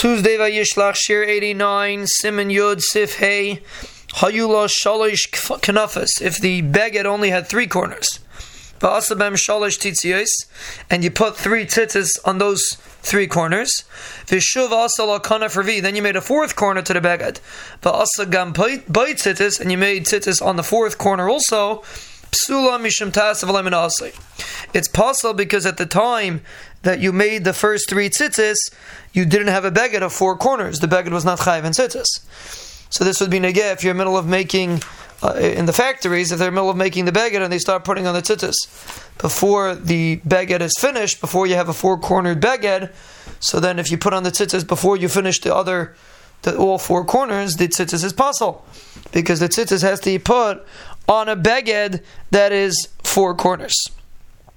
Tuesday Vayishlach Shir 89, Simon Yud Sif Hey, Hayula Shalish Kanafas, if the beged only had three corners. Va'asabem Shalish Titzios, and you put three tzitzis on those three corners. Vishuv Asala Kana for V, then you made a fourth corner to the beged. Va'asagam Bait tzitzis, and you made tzitzis on the fourth corner also. It's possible because at the time that you made the first three tzitzis, you didn't have a beged of four corners. The beged was not chayiv and tzitzis. So this would be negeh if you're in the middle of making uh, in the factories if they're in the middle of making the beged and they start putting on the tzitzis before the beged is finished, before you have a four cornered beged. So then, if you put on the tzitzis before you finish the other, the, all four corners, the tzitzis is possible because the tzitzis has to be put on a beged that is four corners.